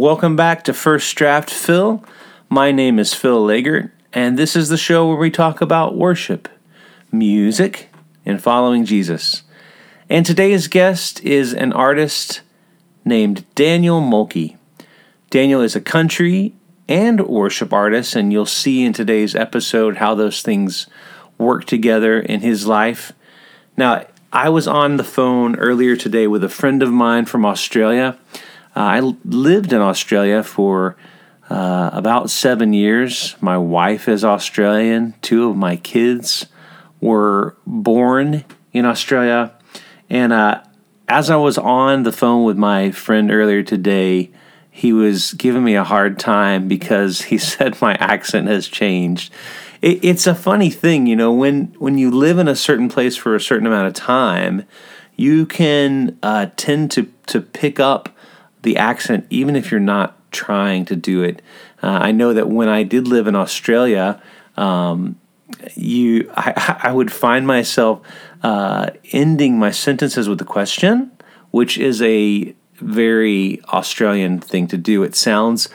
Welcome back to First Draft Phil. My name is Phil Laeger, and this is the show where we talk about worship, music, and following Jesus. And today's guest is an artist named Daniel Mulkey. Daniel is a country and worship artist, and you'll see in today's episode how those things work together in his life. Now, I was on the phone earlier today with a friend of mine from Australia. Uh, I lived in Australia for uh, about seven years. My wife is Australian. Two of my kids were born in Australia. And uh, as I was on the phone with my friend earlier today, he was giving me a hard time because he said my accent has changed. It, it's a funny thing, you know, when, when you live in a certain place for a certain amount of time, you can uh, tend to, to pick up the accent even if you're not trying to do it. Uh, I know that when I did live in Australia, um, you I, I, would find myself uh, ending my sentences with a question, which is a very Australian thing to do. It sounds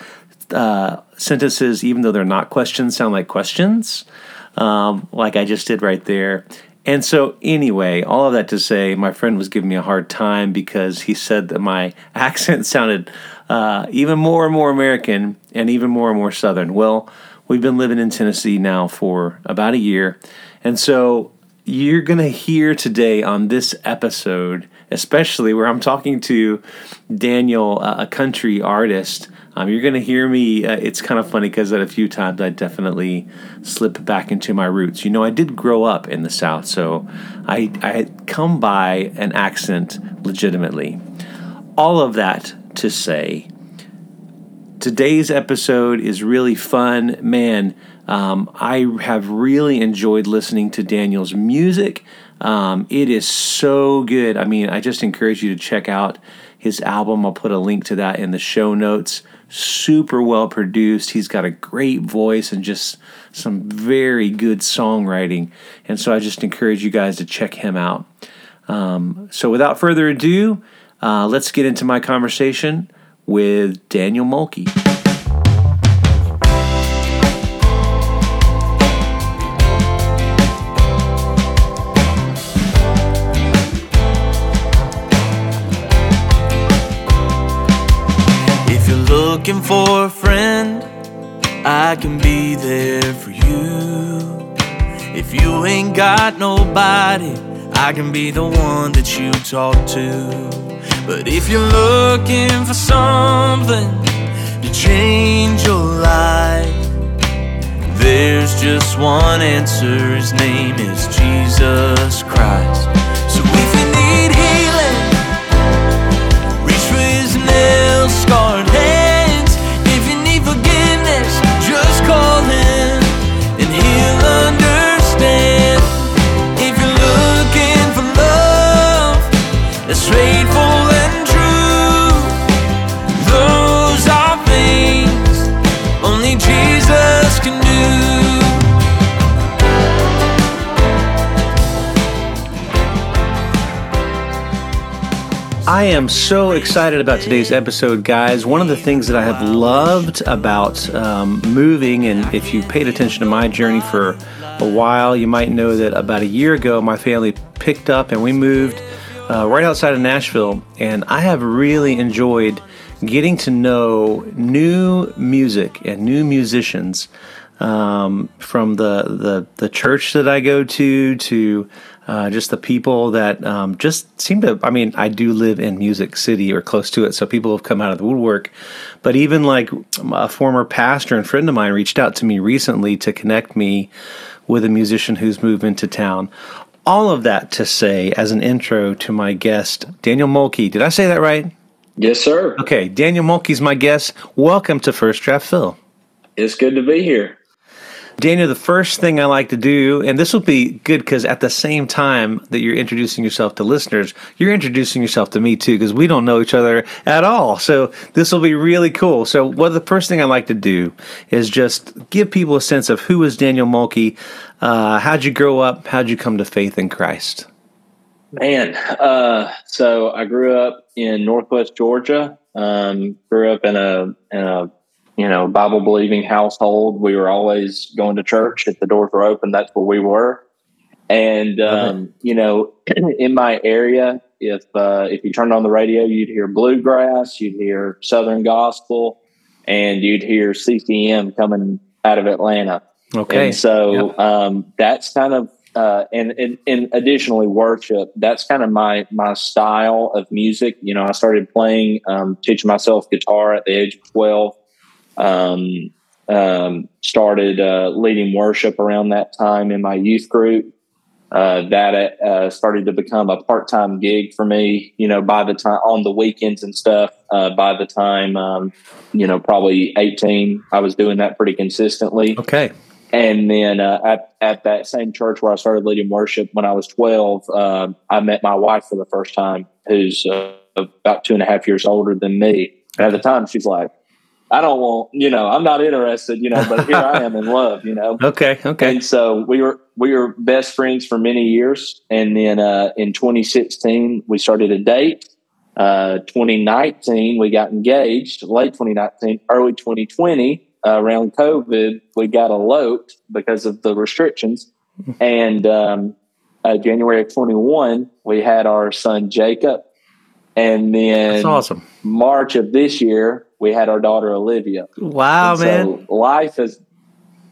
uh, sentences, even though they're not questions, sound like questions, um, like I just did right there. And so, anyway, all of that to say, my friend was giving me a hard time because he said that my accent sounded uh, even more and more American and even more and more Southern. Well, we've been living in Tennessee now for about a year. And so, you're going to hear today on this episode, especially where I'm talking to Daniel, uh, a country artist um, you're going to hear me. Uh, it's kind of funny because at a few times I definitely slip back into my roots. You know, I did grow up in the South, so I, I had come by an accent legitimately. All of that to say, today's episode is really fun. Man, um, I have really enjoyed listening to Daniel's music. Um, it is so good. I mean, I just encourage you to check out his album. I'll put a link to that in the show notes super well produced. He's got a great voice and just some very good songwriting. And so I just encourage you guys to check him out. Um, so without further ado, uh, let's get into my conversation with Daniel Mulkey. Looking for a friend, I can be there for you. If you ain't got nobody, I can be the one that you talk to. But if you're looking for something to change your life, there's just one answer. His name is Jesus Christ. So if you need healing, reach for his nail scarred I am so excited about today's episode, guys. One of the things that I have loved about um, moving, and if you paid attention to my journey for a while, you might know that about a year ago, my family picked up and we moved uh, right outside of Nashville. And I have really enjoyed getting to know new music and new musicians um, from the, the the church that I go to to uh, just the people that um, just seem to. I mean, I do live in Music City or close to it, so people have come out of the woodwork. But even like a former pastor and friend of mine reached out to me recently to connect me with a musician who's moved into town. All of that to say as an intro to my guest, Daniel Mulkey. Did I say that right? Yes, sir. Okay, Daniel Mulkey's my guest. Welcome to First Draft Phil. It's good to be here. Daniel, the first thing I like to do, and this will be good because at the same time that you're introducing yourself to listeners, you're introducing yourself to me too because we don't know each other at all. So this will be really cool. So, what the first thing I like to do is just give people a sense of who is Daniel Mulkey, uh, how'd you grow up, how'd you come to faith in Christ? Man, uh, so I grew up in Northwest Georgia, Um, grew up in a in a you know Bible believing household. We were always going to church if the doors were open. That's where we were. And um, you know, in my area, if uh, if you turned on the radio, you'd hear bluegrass, you'd hear Southern gospel, and you'd hear CCM coming out of Atlanta. Okay. And so Yep. um, that's kind of uh, and, and and additionally worship. That's kind of my my style of music. You know, I started playing, um, teaching myself guitar at the age of twelve. Um, um, started uh, leading worship around that time in my youth group. Uh, that uh, started to become a part time gig for me. You know, by the time on the weekends and stuff. Uh, by the time um, you know, probably eighteen, I was doing that pretty consistently. Okay. And then uh, at at that same church where I started leading worship when I was twelve, uh, I met my wife for the first time, who's uh, about two and a half years older than me. And at the time, she's like, "I don't want, you know, I'm not interested, you know, but here I am in love, you know." Okay. Okay. And so we were we were best friends for many years, and then uh, in 2016 we started a date. Uh, 2019 we got engaged. Late 2019, early 2020, uh, around COVID, we got eloped because of the restrictions. And um, uh, January of 21, we had our son Jacob, and then That's awesome. March of this year we had our daughter Olivia. Wow, And man. So life has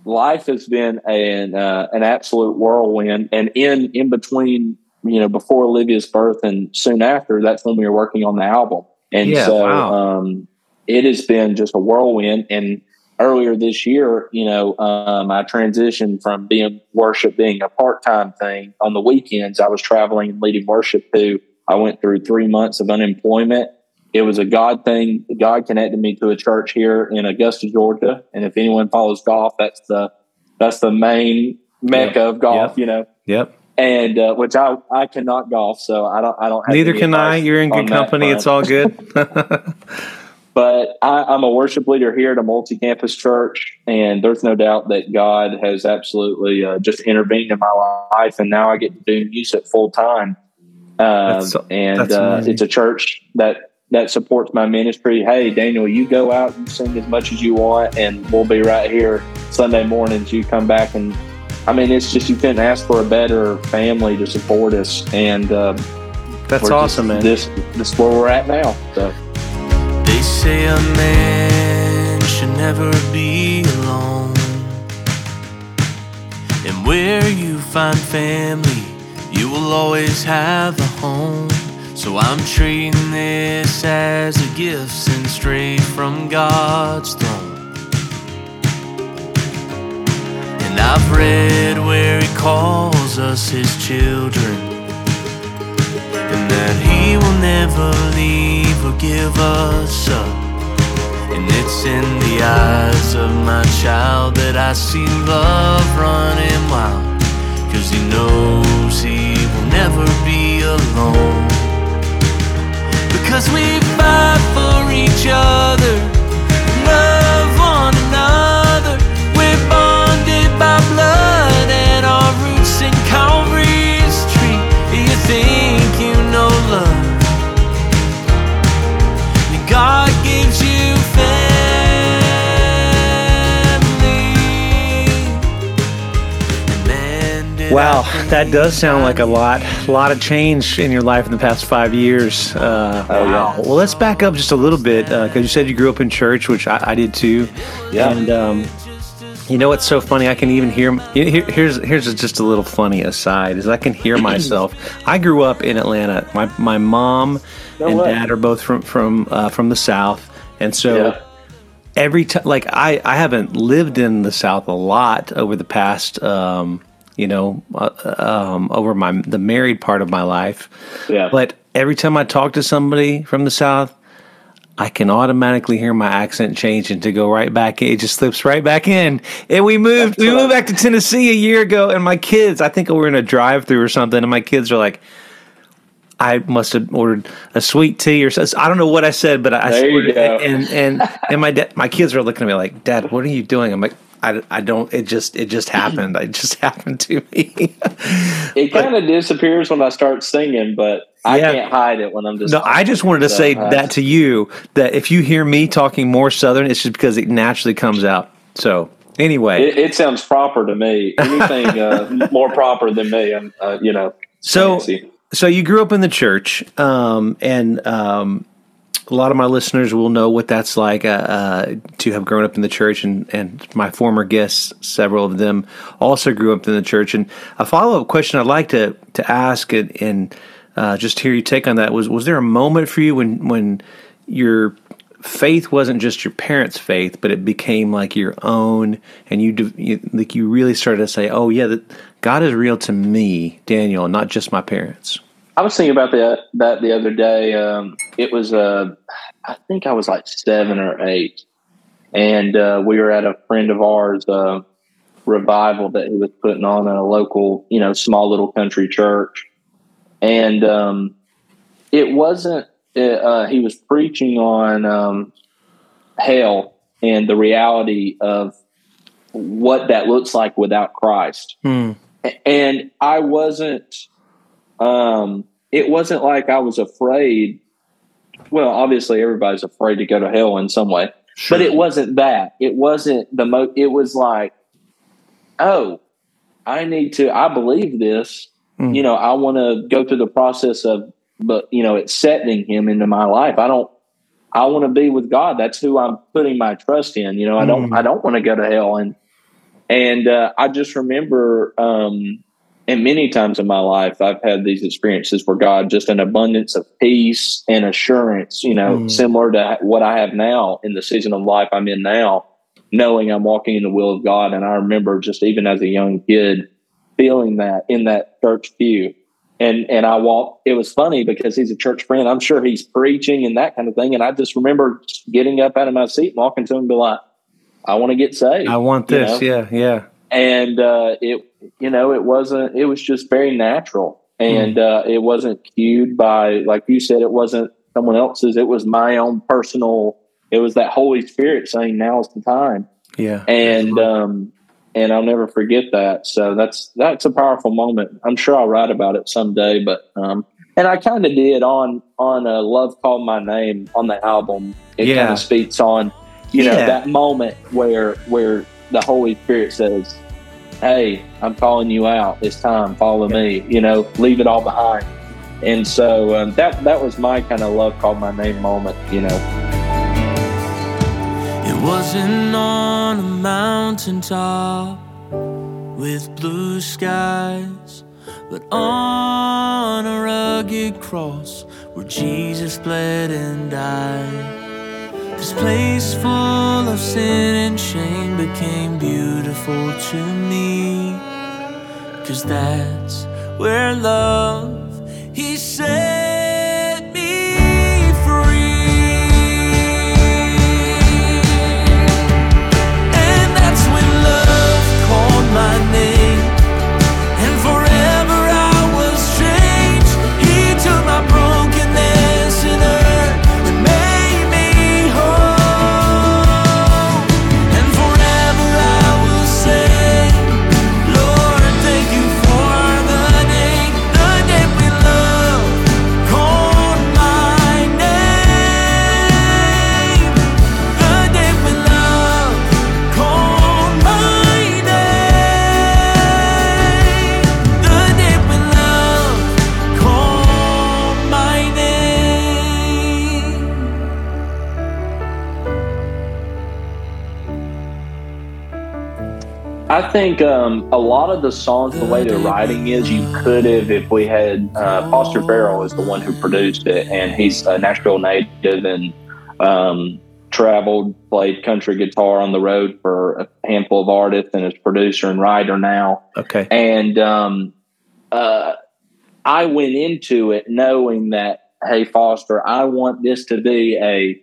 life has been an uh, an absolute whirlwind, and in in between, you know, before Olivia's birth and soon after, that's when we were working on the album, and Yeah, so wow. um, it has been just a whirlwind. And earlier this year, you know, um, I transitioned from being worship being a part time thing on the weekends. I was traveling and leading worship to. I went through three months of unemployment it was a God thing. God connected me to a church here in Augusta, Georgia. And if anyone follows golf, that's the that's the main mecca of golf, Yep. you know. Yep. And uh, which I I cannot golf, so I don't I don't. Have Neither can I. You're in good company. front. It's all good. But I, I'm a worship leader here at a multi-campus church, and there's no doubt that God has absolutely uh, just intervened in my life, and now I get to do music full time. Um, and uh, it's a church that that supports my ministry. Hey, Daniel, you go out and sing as much as you want, and we'll be right here Sunday mornings. You come back, and I mean, it's just you couldn't ask for a better family to support us, and uh, That's we're just- awesome, man. This this is where we're at now. So. They say a man should never be alone. And where you find family, you will always have a home. So I'm treating this as a gift sent straight from God's throne. And I've read where He calls us His children and that he will never leave or give us up. And it's in the eyes of my child that I see love running wild. Cause he knows he will never be alone. Because we fight for each other, love Wow, that does sound like a lot, a lot of change in your life in the past five years. Uh, Oh, yeah. Well, let's back up just a little bit because you said you grew up in church, which I, I did too. Yeah. And um, you know what's so funny? I can even hear. Here, here's here's just a little funny aside. Is I can hear myself. I grew up in Atlanta. My my mom No and way. dad are both from from uh, from the South, and so Yeah. every time like I, I haven't lived in the south a lot over the past um, you know uh, um, over my the married part of my life Yeah. but every time i talk to somebody from the south i can automatically hear my accent change and to go right back in it just slips right back in and we moved we moved back to tennessee a year ago and my kids i think we were in a drive through or something and my kids are like I must have ordered a sweet tea or something. I don't know what I said, but I There you go. and and and my dad, my kids are looking at me like, "Dad, what are you doing?" I'm like, I, I don't. It just it just happened. it just happened to me. it kind of disappears when I start singing, but I Yeah. can't hide it when I'm just. no, I just wanted to So, say uh, that to you that if you hear me talking more Southern, it's just because it naturally comes out. So anyway, It, it sounds proper to me. Anything uh, more proper than me, I'm, uh, you know. So- fancy. so you grew up in the church, um, and um, a lot of my listeners will know what that's like uh, uh, to have grown up in the church, and, and my former guests, several of them, also grew up in the church. And a follow up question I'd like to to ask and, and uh, just hear your take on that was: Was there a moment for you when when your faith wasn't just your parents' faith, but it became like your own, and you, you like you really started to say, "Oh yeah, that God is real to me, Daniel, not just my parents." I was thinking about that that the other day. Um, it was, uh, I think I was like seven or eight, and uh, we were at a friend of ours' uh, revival that he was putting on at a local, you know, small little country church, and um, it wasn't. Uh, he was preaching on um, hell and the reality of what that looks like without Christ and I wasn't. Um, it wasn't like I was afraid. Well, obviously, everybody's afraid to go to hell in some way, but it wasn't that. It wasn't the mo. It was like, oh, I need to. I believe this. Mm. You know, I want to go through the process of, but you know, accepting Him into my life. I don't. I want to be with God. That's who I'm putting my trust in. You know, I don't. Mm. I don't want to go to hell and and uh, I just remember, um, and many times in my life, I've had these experiences where God, just an abundance of peace and assurance, you know, Mm. similar to what I have now in the season of life I'm in now, knowing I'm walking in the will of God. And I remember just even as a young kid feeling that in that church pew. And, and I walk, it was funny because he's a church friend. I'm sure he's preaching and that kind of thing. And I just remember getting up out of my seat and walking to him and be like, I want to get saved I want you this. know? Yeah, yeah. and uh, it you know it wasn't it was just very natural. And uh, it wasn't cued by like you said it wasn't someone else's. It was my own personal it was that holy spirit saying now's the time. Yeah. and um and i'll never forget that. So that's that's a powerful moment. I'm sure i'll write about it someday but um and i kind of did on on a love called my name on the album. It Yeah. kind of speaks on you know that moment where where the holy spirit says hey i'm calling you out it's time. Follow me you know leave it all behind. And so um, that that was my kind of love called my name moment you know. It wasn't on a mountaintop with blue skies, but on a rugged cross where Jesus bled and died. This place full of sin and shame became beautiful to me, cause that's where love, He set I think um, a lot of the songs, the way they're writing is, you could have, if we had, uh, Foster Farrell is the one who produced it, and he's a Nashville native and um, traveled, played country guitar on the road for a handful of artists, and is producer and writer now. Okay. And um, uh, I went into it knowing that, hey, Foster, I want this to be a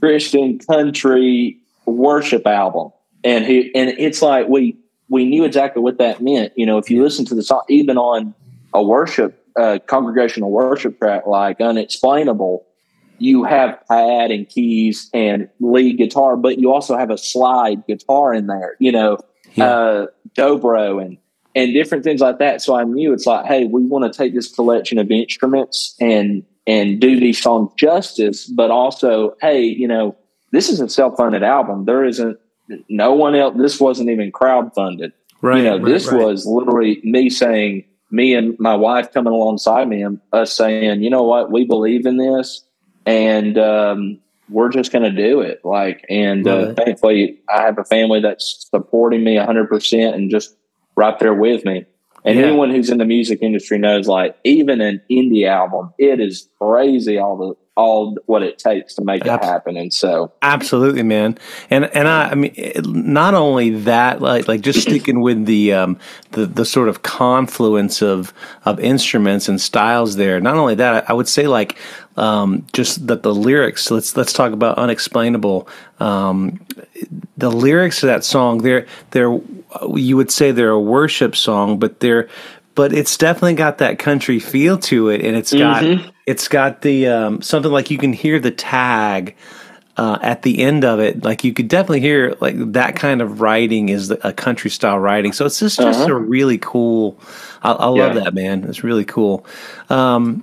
Christian country worship album. And he and it's like we we knew exactly what that meant. You know, if you listen to the song, even on a worship uh, congregational worship track like "Unexplainable," you have pad and keys and lead guitar, but you also have a slide guitar in there, you know, yeah. uh, dobro and and different things like that. So I knew it's like, hey, we want to take this collection of instruments and and do these songs justice, but also, hey, you know, this is a self funded album. There isn't no one else. This wasn't even crowd funded. Right. You know, right, this right. was literally me saying, me and my wife coming alongside me and us saying, you know what, we believe in this and um, we're just going to do it. Like, and uh, thankfully, I have a family that's supporting me 100% and just right there with me. And yeah. anyone who's in the music industry knows, like, even an indie album, it is crazy all the all what it takes to make it happen. And so, absolutely, man. And and I, I mean, not only that, like like just sticking with the um the the sort of confluence of of instruments and styles there. Not only that, I would say like um, just that the lyrics. Let's let's talk about unexplainable. Um, the lyrics of that song, they're they're you would say they're a worship song, but they're but it's definitely got that country feel to it, and it's got mm-hmm. it's got the um, something like you can hear the tag uh, at the end of it. Like you could definitely hear like that kind of writing is a country style writing. So it's just just uh-huh. a really cool. I, I love yeah. that man. It's really cool. Um,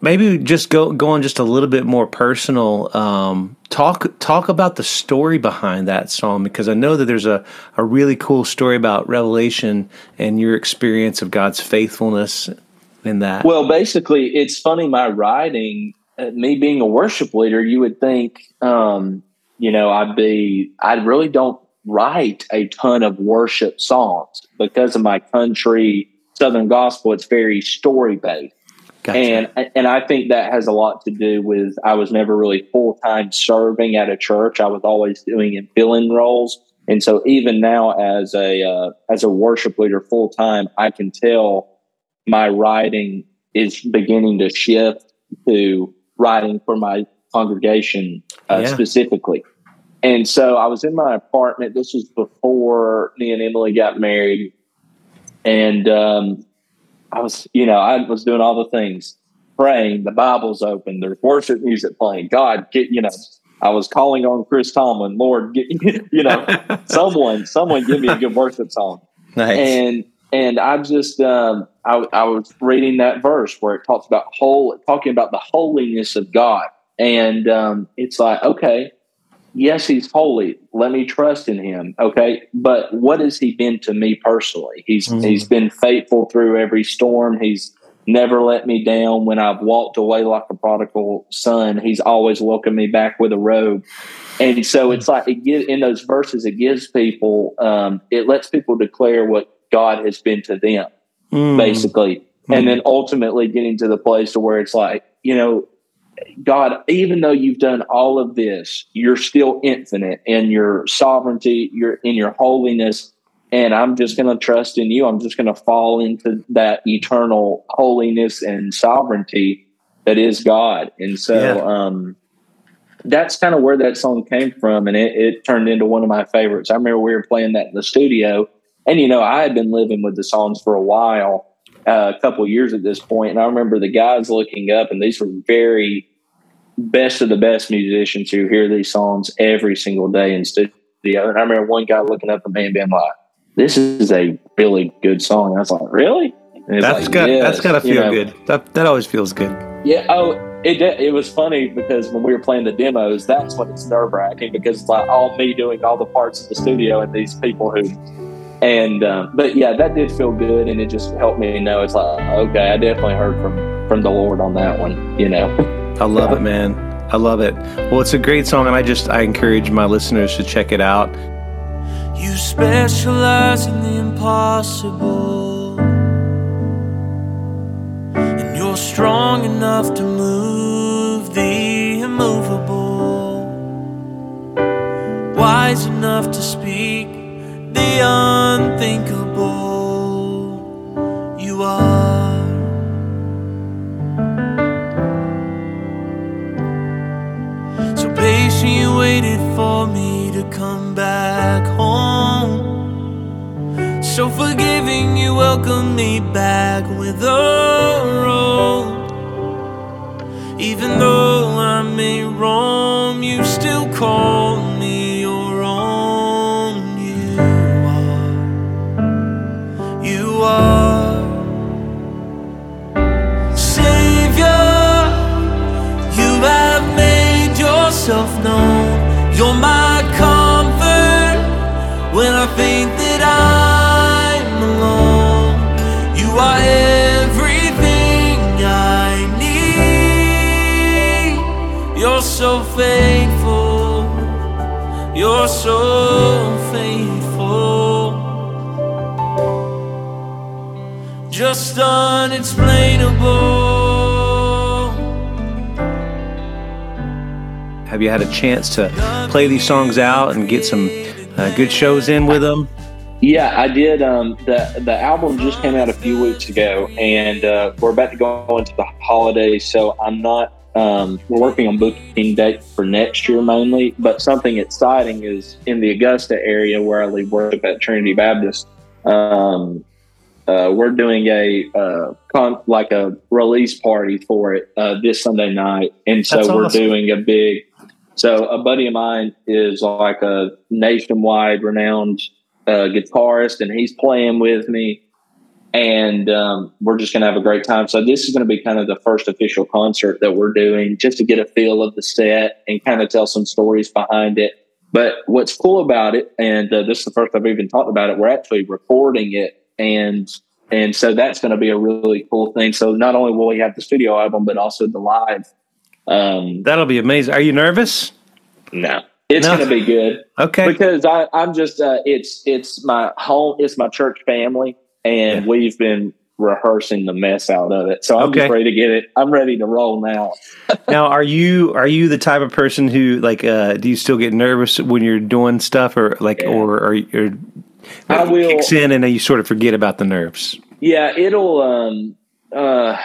maybe just go on just a little bit more personal. Um, talk talk about the story behind that song because I know that there's a, a really cool story about Revelation and your experience of God's faithfulness in that. Well, basically, it's funny. My writing, uh, me being a worship leader, you would think, um, you know, I'd be. I really don't write a ton of worship songs because of my country Southern gospel. It's very story based. Gotcha. And and I think that has a lot to do with I was never really full time serving at a church. I was always doing in filling roles, and so even now as a uh, as a worship leader full time, I can tell my writing is beginning to shift to writing for my congregation uh, yeah. specifically. And so I was in my apartment. This was before me and Emily got married, and um, I was, you know, I was doing all the things, praying, the Bible's open, there's worship music playing. God, get, you know, I was calling on Chris Tomlin, Lord, get, you know, someone, someone give me a good worship song. Nice. And, and I just, um, I, I was reading that verse where it talks about whole, talking about the holiness of God. And um, it's like, okay, yes, he's holy. Let me trust in him. Okay. But what has he been to me personally? He's mm-hmm. he's been faithful through every storm. He's never let me down when I've walked away like a prodigal son. He's always welcomed me back with a robe. And so it's like it gives in those verses, it gives people, um, it lets people declare what God has been to them, mm. basically. Mm. And then ultimately getting to the place to where it's like, you know, God, even though you've done all of this, you're still infinite in your sovereignty, you're in your holiness. And I'm just going to trust in you. I'm just going to fall into that eternal holiness and sovereignty that is God. And so, yeah. um, that's kind of where that song came from. And it, it turned into one of my favorites. I remember we were playing that in the studio. And, you know, I had been living with the songs for a while, uh, a couple years at this point, and I remember the guys looking up, and these were very best of the best musicians who hear these songs every single day in studio. And I remember one guy looking up at me and being like, "This is a really good song." And I was like, "Really?" That's like, got yes. that's got to feel you know, good. That that always feels good. Yeah. Oh, it it was funny because when we were playing the demos, that's when it's nerve wracking because it's like all me doing all the parts of the studio and these people who. And um, but yeah, that did feel good, and it just helped me know it's like okay, I definitely heard from from the Lord on that one. You know. I love it, man. I love it. Well, it's a great song, and I just I encourage my listeners to check it out. You specialize in the impossible, and you're strong enough to move the immovable, wise enough to speak the unthinkable. Back with a faithful. You're so faithful. Just unexplainable. Have you had a chance to play these songs out and get some uh, good shows in with them? Yeah, I did. Um, the the album just came out a few weeks ago, and uh, we're about to go into the holidays. So I'm not. Um, we're working on booking dates for next year mainly. But something exciting is in the Augusta area where I lead worship at Trinity Baptist. Um, uh, we're doing a uh, con- like a release party for it uh, this Sunday night, and so That's we're awesome. doing a big. So a buddy of mine is like a nationwide renowned uh, guitarist, and he's playing with me, and um, we're just going to have a great time. So this is going to be kind of the first official concert that we're doing, just to get a feel of the set and kind of tell some stories behind it. But what's cool about it, and uh, this is the first I've even talked about it, we're actually recording it, and and so that's going to be a really cool thing. So not only will we have the studio album, but also the live. Um, That'll be amazing. Are you nervous? no, it's No. going to be good Okay. because I, I'm just uh, it's it's my home, it's my church family, and Yeah. we've been rehearsing the mess out of it. So I'm Okay. just ready to get it. I'm ready to roll now. now, are you are you the type of person who like uh, do you still get nervous when you're doing stuff, or like, Yeah. or are you? Or, I will- kicks in and then you sort of forget about the nerves. Yeah, it'll. Um, uh,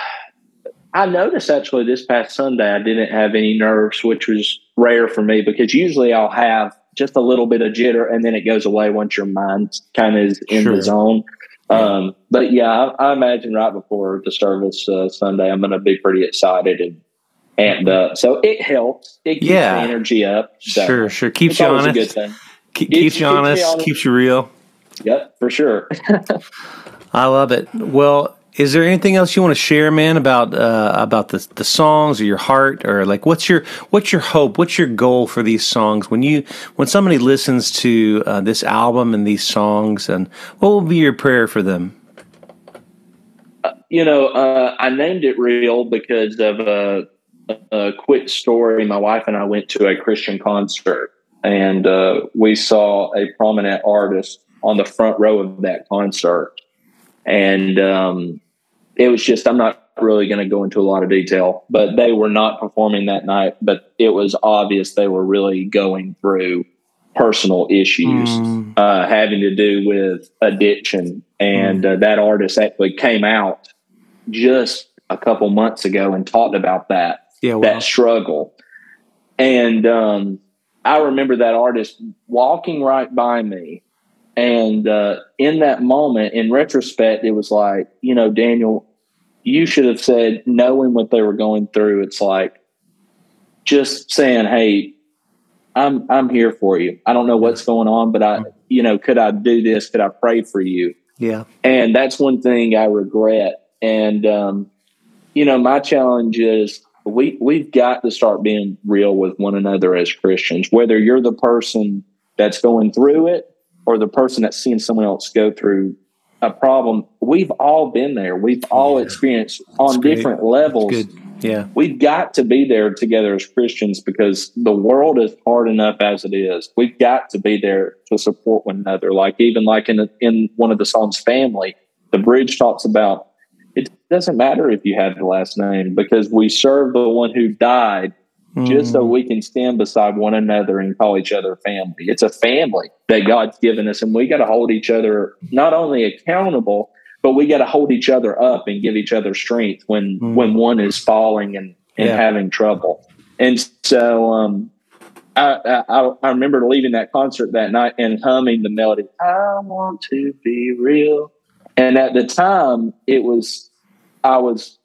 I noticed actually this past Sunday I didn't have any nerves, which was rare for me because usually I'll have just a little bit of jitter and then it goes away once your mind kind of is in Sure. the zone. Um, but yeah, I, I imagine right before the service uh, Sunday, I'm going to be pretty excited and amped up. So it helps. It keeps Yeah. the energy up. So Sure, sure. Keeps you a good honest. thing. Keep, Keeps- keeps you keeps me honest. honest. Keeps you real. Yep, for sure. I love it. Well, is there anything else you want to share, man, about uh, about the the songs or your heart or like what's your what's your hope? What's your goal for these songs when you when somebody listens to uh, this album and these songs and what will be your prayer for them? you know, uh, I named it real because of a, a quick story. My wife and I went to a Christian concert, and uh, we saw a prominent artist on the front row of that concert, and um, it was just I'm not really going to go into a lot of detail, but they were not performing that night. But it was obvious they were really going through personal issues Mm, uh, having to do with addiction. And uh, that artist actually came out just a couple months ago and talked about that yeah, well, that struggle. And um, I remember that artist walking right by me. And uh, in that moment, in retrospect, it was like, you know, Daniel, you should have said, knowing what they were going through, it's like just saying, hey, I'm I'm here for you. I don't know what's going on, but I, you know, could I do this? Could I pray for you? yeah, And that's one thing I regret. And um, you know, my challenge is we we've got to start being real with one another as Christians. Whether you're the person that's going through it or the person that's seeing someone else go through a problem, we've all been there. We've all Yeah. experienced That's on great. different levels. Yeah, we've got to be there together as Christians because the world is hard enough as it is. We've got to be there to support one another. Like even like in in one of the songs, "Family," the bridge talks about it doesn't matter if you have the last name because we serve the one who died just so Mm, we can stand beside one another and call each other family. It's a family that God's given us, and we got to hold each other not only accountable, but we got to hold each other up and give each other strength when Mm. when one is falling and and Yeah. having trouble. And so, um, I, I I remember leaving that concert that night and humming the melody. I want to be real, and at the time, it was I was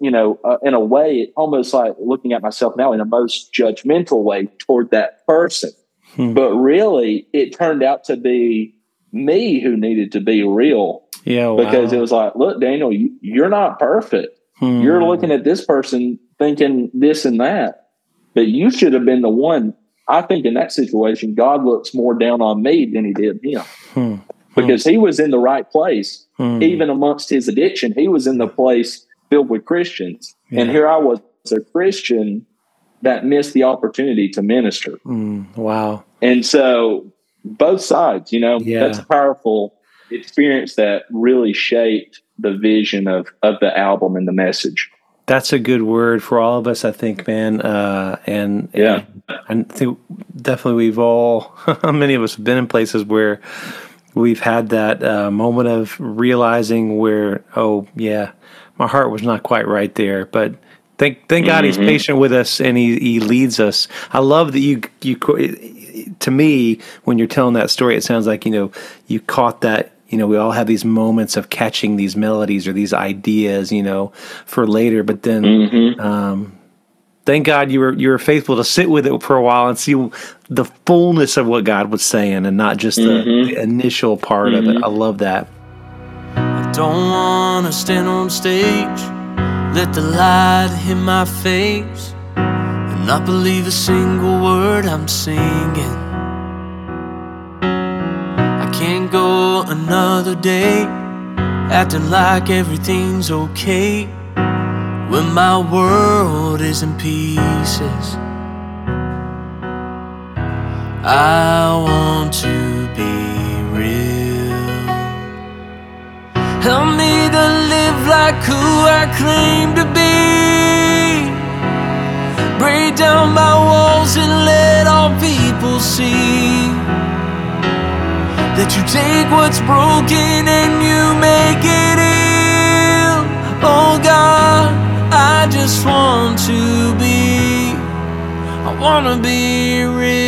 you know, uh, in a way, almost like looking at myself now in a most judgmental way toward that person. Hmm. But really, it turned out to be me who needed to be real. Yeah, wow. because it was like, look, Daniel, you, are not perfect. Hmm. You're looking at this person thinking this and that, but you should have been the one. I think in that situation, God looks more down on me than he did him. Hmm. Because he was in the right place, hmm. even amongst his addiction. He was in the place filled with Christians. Yeah. And here I was, a Christian that missed the opportunity to minister. Mm, wow. And so both sides, you know, yeah. that's a powerful experience that really shaped the vision of, of the album and the message. That's a good word for all of us, I think, man. Uh, and yeah, and I think definitely we've all, many of us have been in places where we've had that uh, moment of realizing where, oh, yeah, my heart was not quite right there. But thank thank God mm-hmm. He's patient with us and He He leads us. I love that you you to me when you're telling that story, it sounds like you know you caught that. You know, we all have these moments of catching these melodies or these ideas, you know, for later. But then, mm-hmm. um, thank God you were you were faithful to sit with it for a while and see the fullness of what God was saying, and not just mm-hmm. the, the, initial part mm-hmm. of it. Mm-hmm. I love that. Don't wanna stand on stage, let the light hit my face, and not believe a single word I'm singing. I can't go another day acting like everything's okay when my world is in pieces. I want to be Help me to live like who I claim to be. Break down my walls and let all people see that you take what's broken and you make it heal. Oh God. I just want to be, I want to be real.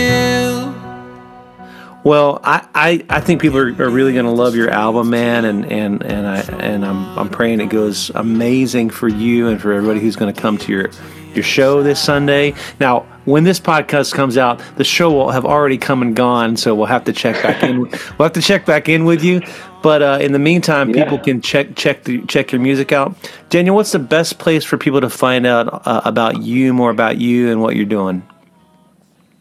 Well, I, I, I think people are, are really going to love your album, man, and and and I and I'm I'm praying it goes amazing for you and for everybody who's going to come to your your show this Sunday. Now, when this podcast comes out, the show will have already come and gone, so we'll have to check back in. we'll have to check back in with you. But uh, in the meantime, yeah. people can check check the, check your music out. Daniel, what's the best place for people to find out uh, about you, more about you, and what you're doing?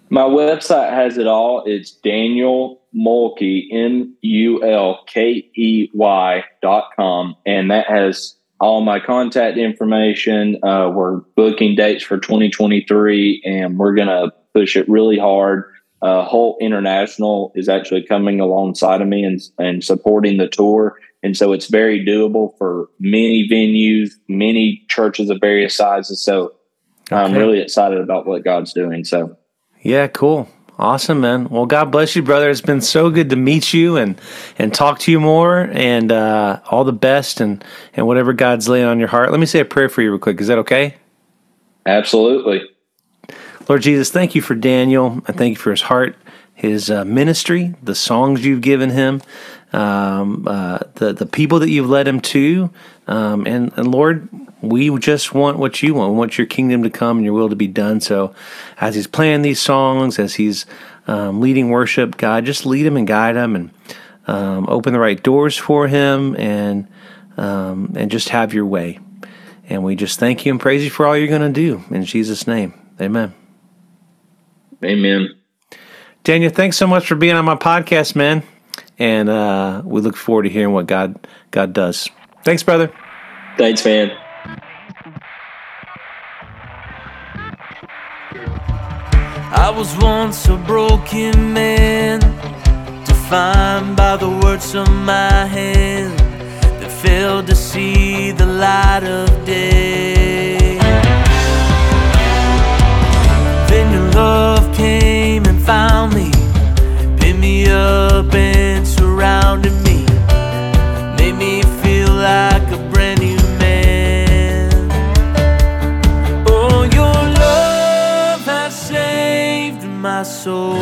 My website has it all. It's Daniel Mulkey, M U L K E Y dot com, and that has all my contact information. Uh, we're booking dates for 2023, and we're gonna push it really hard uh, Holt International is actually coming alongside of me and, and supporting the tour. And so it's very doable for many venues, many churches of various sizes. So okay. I'm really excited about what God's doing. So, yeah, cool. Awesome, man. Well, God bless you, brother. It's been so good to meet you and and talk to you more. And uh, all the best and and whatever God's laying on your heart. Let me say a prayer for you real quick. Is that okay? Absolutely. Lord Jesus, thank you for Daniel. I thank you for his heart, his uh, ministry, the songs you've given him, um, uh, the the people that you've led him to, um, and, and Lord, we just want what you want. We want your kingdom to come and your will to be done. So, as he's playing these songs, as he's um, leading worship, God, just lead him and guide him, and um, open the right doors for him, and um, and just have your way. And we just thank you and praise you for all you're going to do in Jesus' name. Amen. Amen. Daniel, thanks so much for being on my podcast, man. And uh, we look forward to hearing what God God does. Thanks, brother. Thanks, man. I was once a broken man, defined by the words of my hand that failed to see the light of day. Then your love came and found me, picked me up and surrounded me, made me soul.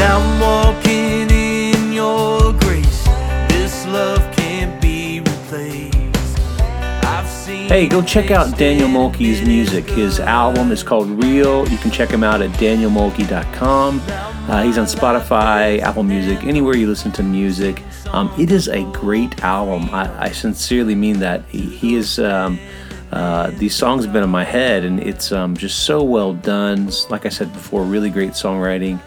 Now I'm walking in your grace. This love can't be replaced. Hey, go check out Daniel Mulkey's music. His album is called Real. You can check him out at danielmulkey.com. Uh, he's on Spotify, Apple Music, anywhere you listen to music. Um, it is a great album. I, I sincerely mean that. He, he is. Um, uh, these songs have been in my head, and it's um, just so well done. Like I said before, really great songwriting.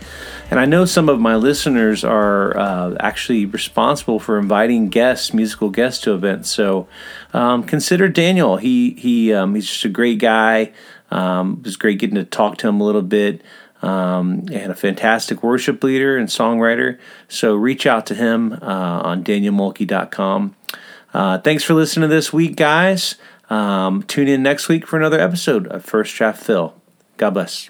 And I know some of my listeners are uh, actually responsible for inviting guests, musical guests, to events. So um, consider Daniel. He he um, he's just a great guy. Um, it was great getting to talk to him a little bit. Um, and a fantastic worship leader and songwriter. So reach out to him uh, on danielmulkey.com. Uh, thanks for listening to this week, guys. Um, tune in next week for another episode of First Draft Phil. God bless.